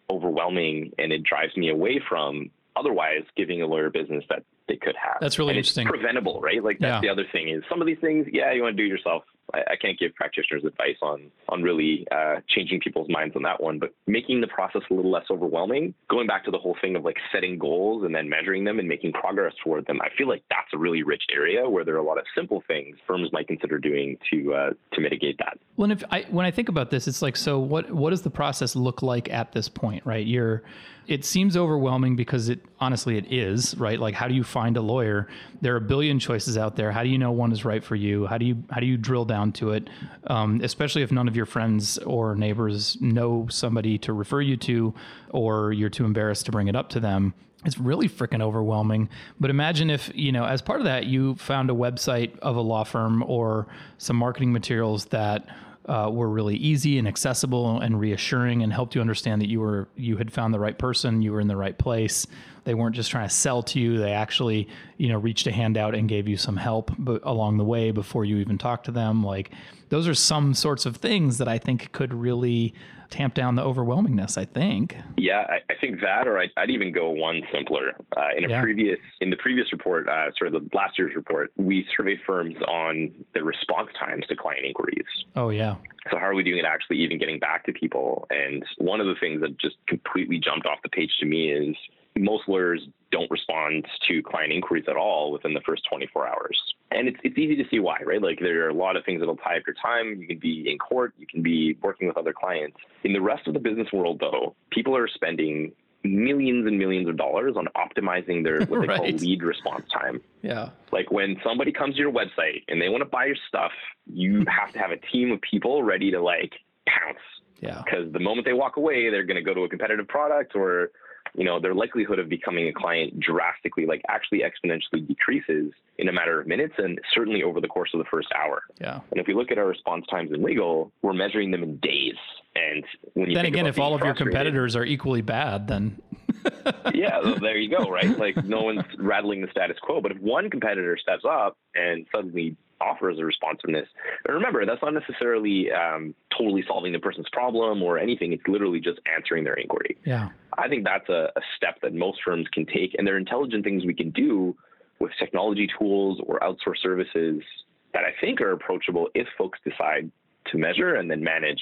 overwhelming and it drives me away from otherwise giving a lawyer business that they could have. That's really and interesting. preventable, right? Like that's yeah. the other thing is some of these things, yeah, you want to do yourself. I, I can't give practitioners advice on on really uh, changing people's minds on that one, but making the process a little less overwhelming. Going back to the whole thing of like setting goals and then measuring them and making progress toward them, I feel like that's a really rich area where there are a lot of simple things firms might consider doing to uh, to mitigate that. When if I when I think about this, it's like so what what does the process look like at this point, right? You're it seems overwhelming because it honestly it is right like how do you find a lawyer there are a billion choices out there how do you know one is right for you how do you how do you drill down to it um, especially if none of your friends or neighbors know somebody to refer you to or you're too embarrassed to bring it up to them it's really freaking overwhelming. But imagine if, you know, as part of that, you found a website of a law firm or some marketing materials that uh, were really easy and accessible and reassuring and helped you understand that you were you had found the right person, you were in the right place. They weren't just trying to sell to you. They actually, you know, reached a hand out and gave you some help along the way before you even talked to them. Like those are some sorts of things that I think could really tamp down the overwhelmingness. I think. Yeah, I, I think that, or I'd, I'd, even go one simpler. Uh, in a yeah. previous, in the previous report, uh, sort of the last year's report, we surveyed firms on the response times to client inquiries. Oh yeah. So how are we doing it actually even getting back to people? And one of the things that just completely jumped off the page to me is most lawyers don't respond to client inquiries at all within the first 24 hours. And it's, it's easy to see why, right? Like there are a lot of things that'll tie up your time. You can be in court, you can be working with other clients. In the rest of the business world, though, people are spending millions and millions of dollars on optimizing their what they right. call lead response time. Yeah. Like when somebody comes to your website and they want to buy your stuff, you have to have a team of people ready to like pounce. Yeah. Because the moment they walk away, they're going to go to a competitive product or you know, their likelihood of becoming a client drastically, like actually exponentially decreases in a matter of minutes and certainly over the course of the first hour. Yeah. And if we look at our response times in legal, we're measuring them in days. And when you then again, if all of your competitors are equally bad, then yeah, there you go, right? Like no one's rattling the status quo. But if one competitor steps up and suddenly offers a responsiveness. And remember, that's not necessarily um, totally solving the person's problem or anything. It's literally just answering their inquiry. Yeah. I think that's a, a step that most firms can take, and there are intelligent things we can do with technology tools or outsourced services that I think are approachable if folks decide to measure and then manage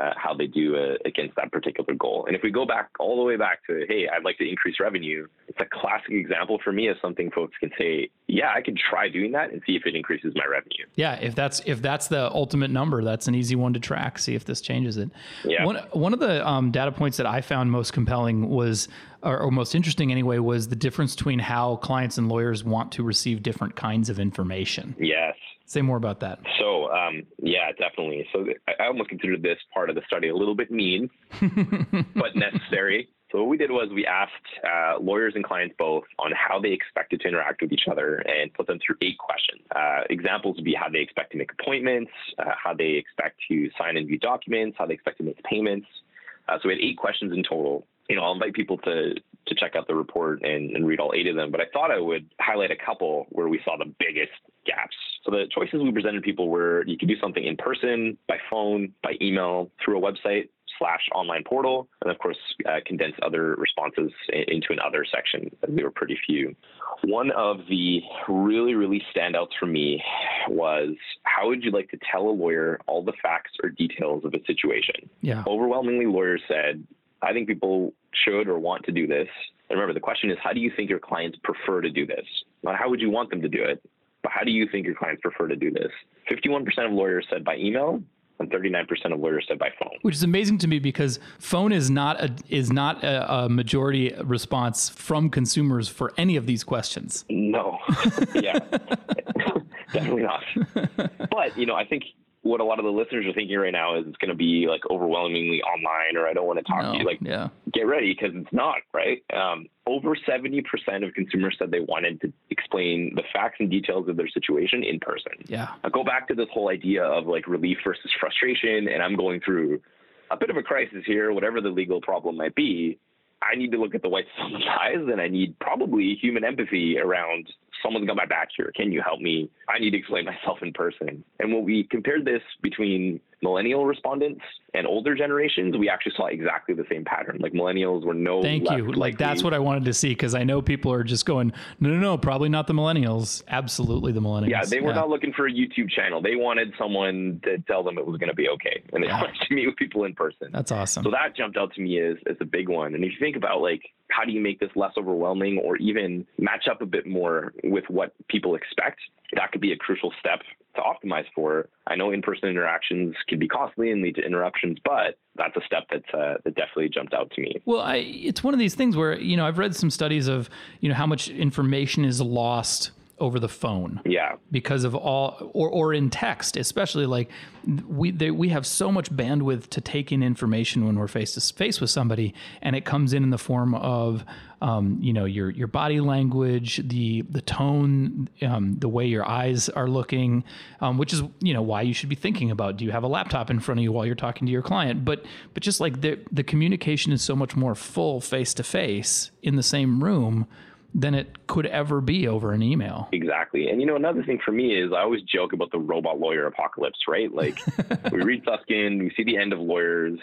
uh, how they do uh, against that particular goal. And if we go back all the way back to, hey, I'd like to increase revenue, it's a classic example for me of something folks can say, yeah, I could try doing that and see if it increases my revenue. Yeah, if that's if that's the ultimate number, that's an easy one to track. See if this changes it. Yeah. One one of the um, data points that I found most compelling was or, or, most interesting anyway, was the difference between how clients and lawyers want to receive different kinds of information. Yes. Say more about that. So, um, yeah, definitely. So, I almost considered this part of the study a little bit mean, but necessary. So, what we did was we asked uh, lawyers and clients both on how they expected to interact with each other and put them through eight questions. Uh, examples would be how they expect to make appointments, uh, how they expect to sign and view documents, how they expect to make payments. Uh, so, we had eight questions in total you know, I'll invite people to to check out the report and, and read all eight of them. But I thought I would highlight a couple where we saw the biggest gaps. So the choices we presented people were you could do something in person, by phone, by email, through a website slash online portal, and of course uh, condense other responses into an other section. There were pretty few. One of the really, really standouts for me was how would you like to tell a lawyer all the facts or details of a situation? Yeah. Overwhelmingly, lawyers said, I think people should or want to do this. And remember, the question is, how do you think your clients prefer to do this? Not how would you want them to do it, but how do you think your clients prefer to do this? 51% of lawyers said by email, and 39% of lawyers said by phone. Which is amazing to me because phone is not a is not a, a, majority response from consumers for any of these questions. No. yeah. Definitely not. But, you know, I think what a lot of the listeners are thinking right now is it's going to be like overwhelmingly online or I don't want to talk No, to you. Like, yeah. get ready because it's not, right? Um, over 70% of consumers said they wanted to explain the facts and details of their situation in person. Yeah. I go back to this whole idea of like relief versus frustration, and I'm going through a bit of a crisis here, whatever the legal problem might be. I need to look at the white someone's eyes, and I need probably human empathy around someone's got my back here. Can you help me? I need to explain myself in person. And when we compared this between millennial respondents and older generations, we actually saw exactly the same pattern. Like millennials were no Thank you. Like that's what I wanted to see because I know people are just going, no, no, no, probably not the millennials. Absolutely the millennials. Yeah, they were not looking for a YouTube channel. They wanted someone to tell them it was going to be okay, and they Yeah. wanted to meet with people in person. That's awesome. So that jumped out to me as, as a big one. And if you think about like how do you make this less overwhelming or even match up a bit more with what people expect, that could be a crucial step to optimize for. I know in-person interactions can be costly and lead to interruptions, but that's a step that uh, that definitely jumped out to me. Well, I, it's one of these things where you know I've read some studies of you know how much information is lost over the phone. Yeah, because of all or or in text, especially like we they, we have so much bandwidth to take in information when we're face to face with somebody, and it comes in in the form of um, you know your your body language, the the tone, um, the way your eyes are looking, um, which is you know why you should be thinking about do you have a laptop in front of you while you're talking to your client, but but just like the the communication is so much more full face to face in the same room than it could ever be over an email. Exactly. And you know, another thing for me is I always joke about the robot lawyer apocalypse, right? Like we read Susskind, we see the end of lawyers.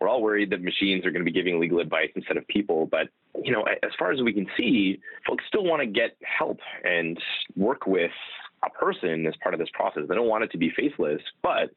We're all worried that machines are going to be giving legal advice instead of people. But, you know, as far as we can see, folks still want to get help and work with a person as part of this process. They don't want it to be faceless, but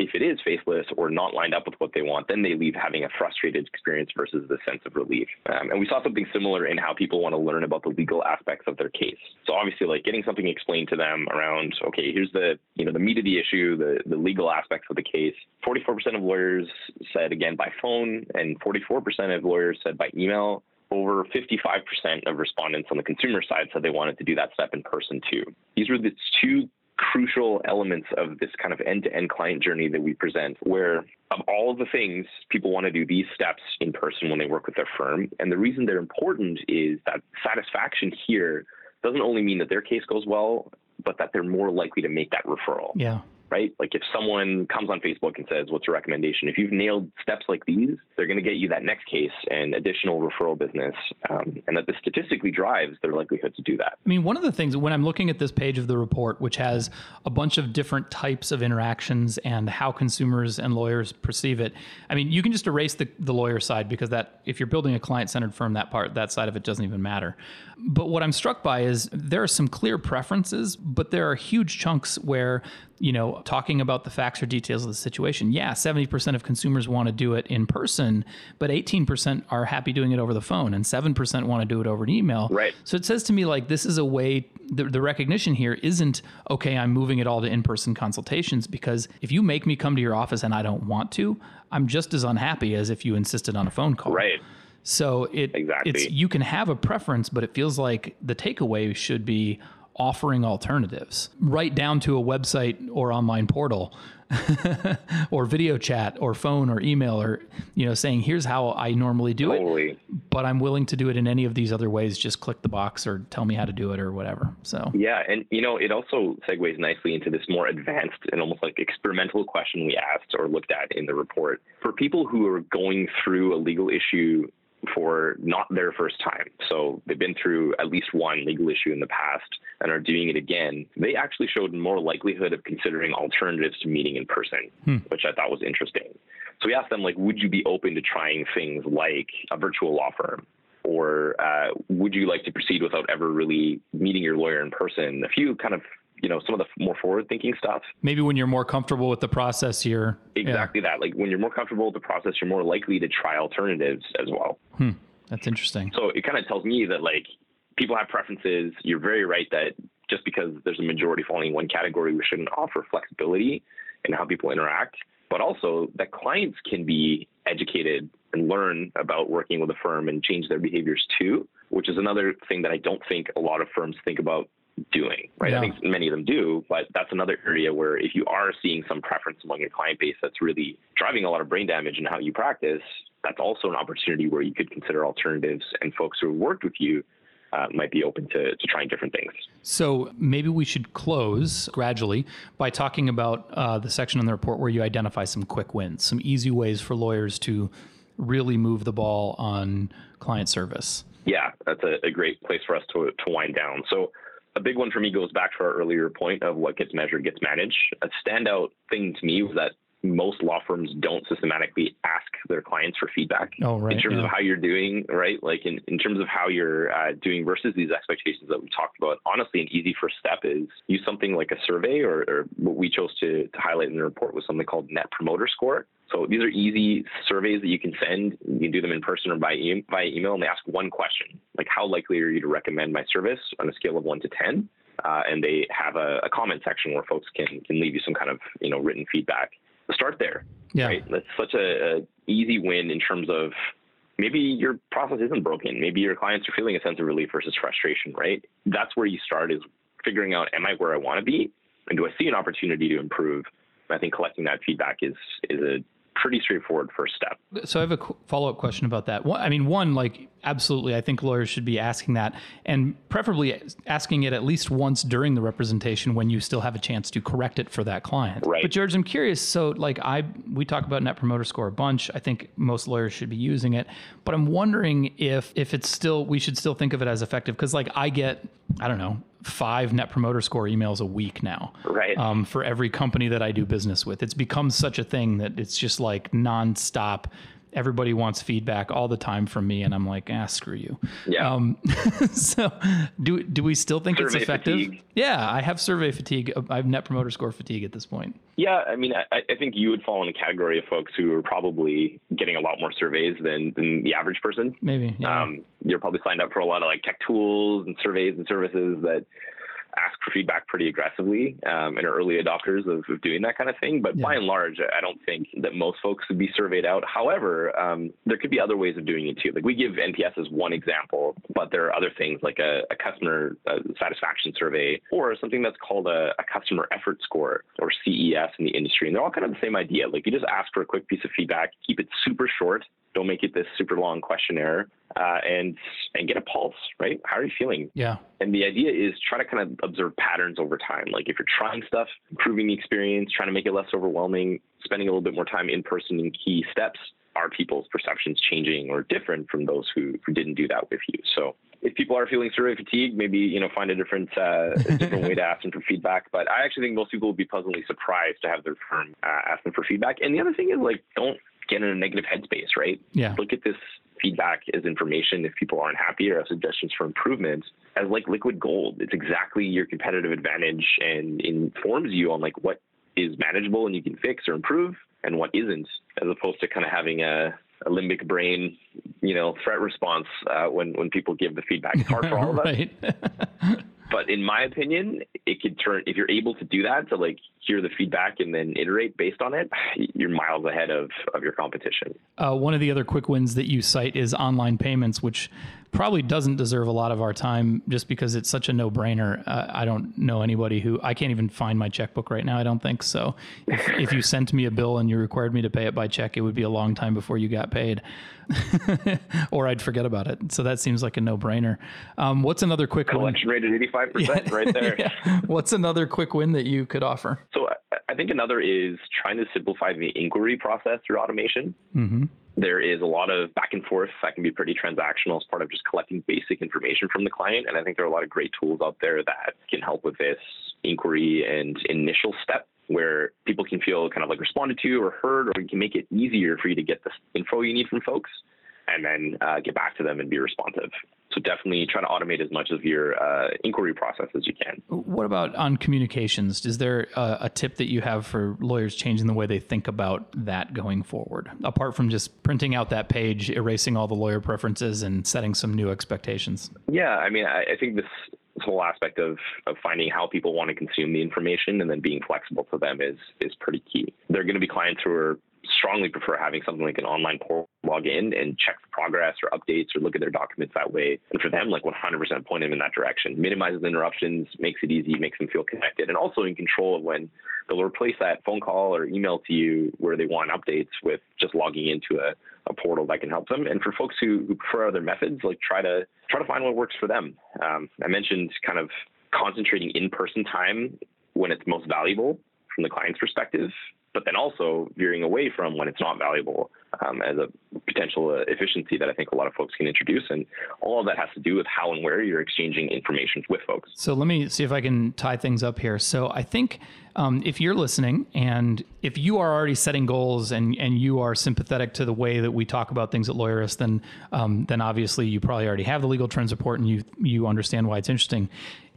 if it is faithless or not lined up with what they want, then they leave having a frustrated experience versus the sense of relief. Um, and we saw something similar in how people want to learn about the legal aspects of their case. So obviously, like getting something explained to them around, okay, here's the you know the meat of the issue, the the legal aspects of the case. 44% of lawyers said again by phone, and 44% of lawyers said by email over 55% of respondents on the consumer side said they wanted to do that step in person too. These were the two crucial elements of this kind of end-to-end client journey that we present where of all of the things people want to do these steps in person when they work with their firm and the reason they're important is that satisfaction here doesn't only mean that their case goes well but that they're more likely to make that referral Yeah. Right? Like if someone comes on Facebook and says, "What's your recommendation?" If you've nailed steps like these, they're going to get you that next case and additional referral business, um, and that this statistically drives their likelihood to do that. I mean, one of the things when I'm looking at this page of the report, which has a bunch of different types of interactions and how consumers and lawyers perceive it, I mean, you can just erase the, the lawyer side because that if you're building a client centered firm, that part, that side of it doesn't even matter. But what I'm struck by is there are some clear preferences, but there are huge chunks where you know, talking about the facts or details of the situation. Yeah, 70% of consumers want to do it in person, but 18% are happy doing it over the phone, and 7% want to do it over an email. Right. So it says to me like this is a way. The, the recognition here isn't okay. I'm moving it all to in-person consultations because if you make me come to your office and I don't want to, I'm just as unhappy as if you insisted on a phone call. Right. So it Exactly. it's you can have a preference, but it feels like the takeaway should be offering alternatives, right down to a website or online portal, or video chat, or phone or email, or you know, saying here's how I normally do it, but I'm willing to do it in any of these other ways. Just click the box or tell me how to do it or whatever. So Yeah, and you know, it also segues nicely into this more advanced and almost like experimental question we asked or looked at in the report. For people who are going through a legal issue for not their first time, so they've been through at least one legal issue in the past and are doing it again, they actually showed more likelihood of considering alternatives to meeting in person, which I thought was interesting. So we asked them, like, would you be open to trying things like a virtual law firm? Or uh, would you like to proceed without ever really meeting your lawyer in person? A few kind of, you know, some of the more forward-thinking stuff. maybe when you're more comfortable with the process, you're yeah, Exactly that. Like when you're more comfortable with the process, you're more likely to try alternatives as well. Hmm. that's interesting. So it kind of tells me that like people have preferences. You're very right that just because there's a majority falling in one category, we shouldn't offer flexibility in how people interact, but also that clients can be educated and learn about working with a firm and change their behaviors too. which is another thing that I don't think a lot of firms think about doing, right? Yeah. I think many of them do, but that's another area where if you are seeing some preference among your client base that's really driving a lot of brain damage in how you practice, that's also an opportunity where you could consider alternatives and folks who have worked with you uh, might be open to, to trying different things. So maybe we should close gradually by talking about uh, the section in the report where you identify some quick wins, some easy ways for lawyers to really move the ball on client service. Yeah, that's a, a great place for us to, to wind down. So a big one for me goes back to our earlier point of what gets measured gets managed. A standout thing to me was that most law firms don't systematically ask their clients for feedback oh, right, in terms yeah. of how you're doing, right? Like in, in terms of how you're uh, doing versus these expectations that we talked about. Honestly, an easy first step is use something like a survey, or, or what we chose to, to highlight in the report was something called Net Promoter Score. So these are easy surveys that you can send. You can do them in person or by, e- by email, and they ask one question, like how likely are you to recommend my service on a scale of one to ten? Uh, and they have a, a comment section where folks can can leave you some kind of you know written feedback start there. Yeah. Right. That's such a, a, easy win in terms of maybe your process isn't broken. Maybe your clients are feeling a sense of relief versus frustration, right? That's where you start is figuring out am I where I want to be? And do I see an opportunity to improve? I think collecting that feedback is is a pretty straightforward first step. So I have a follow up question about that. I mean, one, like, absolutely, I think lawyers should be asking that, and preferably asking it at least once during the representation when you still have a chance to correct it for that client. Right. But George, I'm curious. So, like, I we talk about Net Promoter Score a bunch. I think most lawyers should be using it, but I'm wondering if if it's still we should still think of it as effective because, like, I get I don't know five net promoter score emails a week now right. um, for every company that i do business with. It's become such a thing that it's just like nonstop everybody wants feedback all the time from me and i'm like ah screw you. Yeah. Um, so do do we still think survey it's effective? fatigue. yeah i have survey fatigue. I have net promoter score fatigue at this point. Yeah i mean I, I think you would fall in a category of folks who are probably getting a lot more surveys than, than the average person. Maybe yeah. um, you're probably signed up for a lot of like tech tools and surveys and services that ask for feedback pretty aggressively um, and are early adopters of, of, doing that kind of thing. But yeah. by and large, I don't think that most folks would be surveyed out. However, um, there could be other ways of doing it too. Like we give NPS as one example, but there are other things like a, a customer uh, satisfaction survey or something that's called a, a, customer effort score or CES in the industry. And they're all kind of the same idea. Like you just ask for a quick piece of feedback, keep it super short. Don't make it this super long questionnaire, uh, and and get a pulse. Right? How are you feeling? Yeah. And the idea is try to kind of observe patterns over time. Like if you're trying stuff, improving the experience, trying to make it less overwhelming, spending a little bit more time in person in key steps, are people's perceptions changing or different from those who, who didn't do that with you? So if people are feeling survey fatigue, maybe you know find a different uh, a different way to ask them for feedback. But I actually think most people would be pleasantly surprised to have their firm uh, ask them for feedback. And the other thing is like don't get in a negative headspace, right? Yeah. Look at this feedback as information if people aren't happy or have suggestions for improvement as like liquid gold. It's exactly your competitive advantage and informs you on like what is manageable and you can fix or improve and what isn't, as opposed to kind of having a, a limbic brain, you know, threat response uh, when when people give the feedback. It's hard for all of us. but in my opinion, it could turn if you're able to do that to like hear the feedback and then iterate based on it, you're miles ahead of of your competition. Uh, one of the other quick wins that you cite is online payments, which probably doesn't deserve a lot of our time just because it's such a no brainer. Uh, I don't know anybody who I can't even find my checkbook right now. I don't think so. If, if you sent me a bill and you required me to pay it by check, it would be a long time before you got paid, or I'd forget about it. So that seems like a no brainer. Um, what's another quick collection win? rate at eighty five percent, right there. yeah. What's another quick win that you could offer? So I think another is trying to simplify the inquiry process through automation. Mm-hmm. There is a lot of back and forth that can be pretty transactional as part of just collecting basic information from the client. And I think there are a lot of great tools out there that can help with this inquiry and initial step where people can feel kind of like responded to or heard, or you can make it easier for you to get the info you need from folks and then uh, get back to them and be responsive. So definitely try to automate as much of your uh, inquiry process as you can. What about on communications? Is there a, a, tip that you have for lawyers changing the way they think about that going forward? Apart from just printing out that page, erasing all the lawyer preferences, and setting some new expectations. Yeah, I mean, I, I think this this whole aspect of, of finding how people want to consume the information and then being flexible to them is is pretty key. There are going to be clients who are strongly prefer having something like an online portal log in and check for progress or updates or look at their documents that way. And for them, like 100% point them in that direction. Minimizes interruptions, makes it easy, makes them feel connected, and also in control of when they'll replace that phone call or email to you where they want updates with just logging into a, a portal that can help them. And for folks who, who prefer other methods, like try to try to find what works for them. Um, I mentioned kind of concentrating in-person time when it's most valuable from the client's perspective but then also veering away from when it's not valuable um, as a potential uh, efficiency that I think a lot of folks can introduce. And all of that has to do with how and where you're exchanging information with folks. So let me see if I can tie things up here. So I think um, if you're listening and if you are already setting goals and, and you are sympathetic to the way that we talk about things at Lawyerist, then um, then obviously you probably already have the legal trends report and you you understand why it's interesting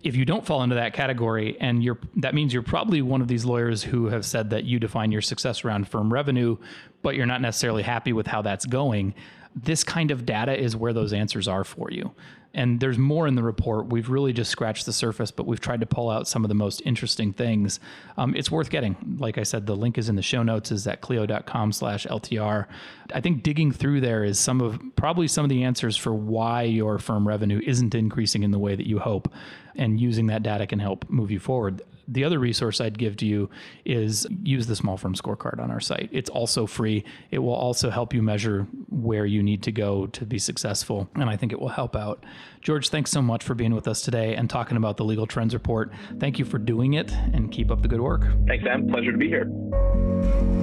if you don't fall into that category and you're that means you're probably one of these lawyers who have said that you define your success around firm revenue but you're not necessarily happy with how that's going this kind of data is where those answers are for you and there's more in the report. We've really just scratched the surface, but we've tried to pull out some of the most interesting things. Um, it's worth getting. Like I said, the link is in the show notes is at clio.com slash LTR. I think digging through there is some of probably some of the answers for why your firm revenue isn't increasing in the way that you hope. And using that data can help move you forward the other resource I'd give to you is use the small firm scorecard on our site. It's also free. It will also help you measure where you need to go to be successful. And I think it will help out. George, thanks so much for being with us today and talking about the Legal Trends Report. Thank you for doing it and keep up the good work. Thanks, Sam. Pleasure to be here.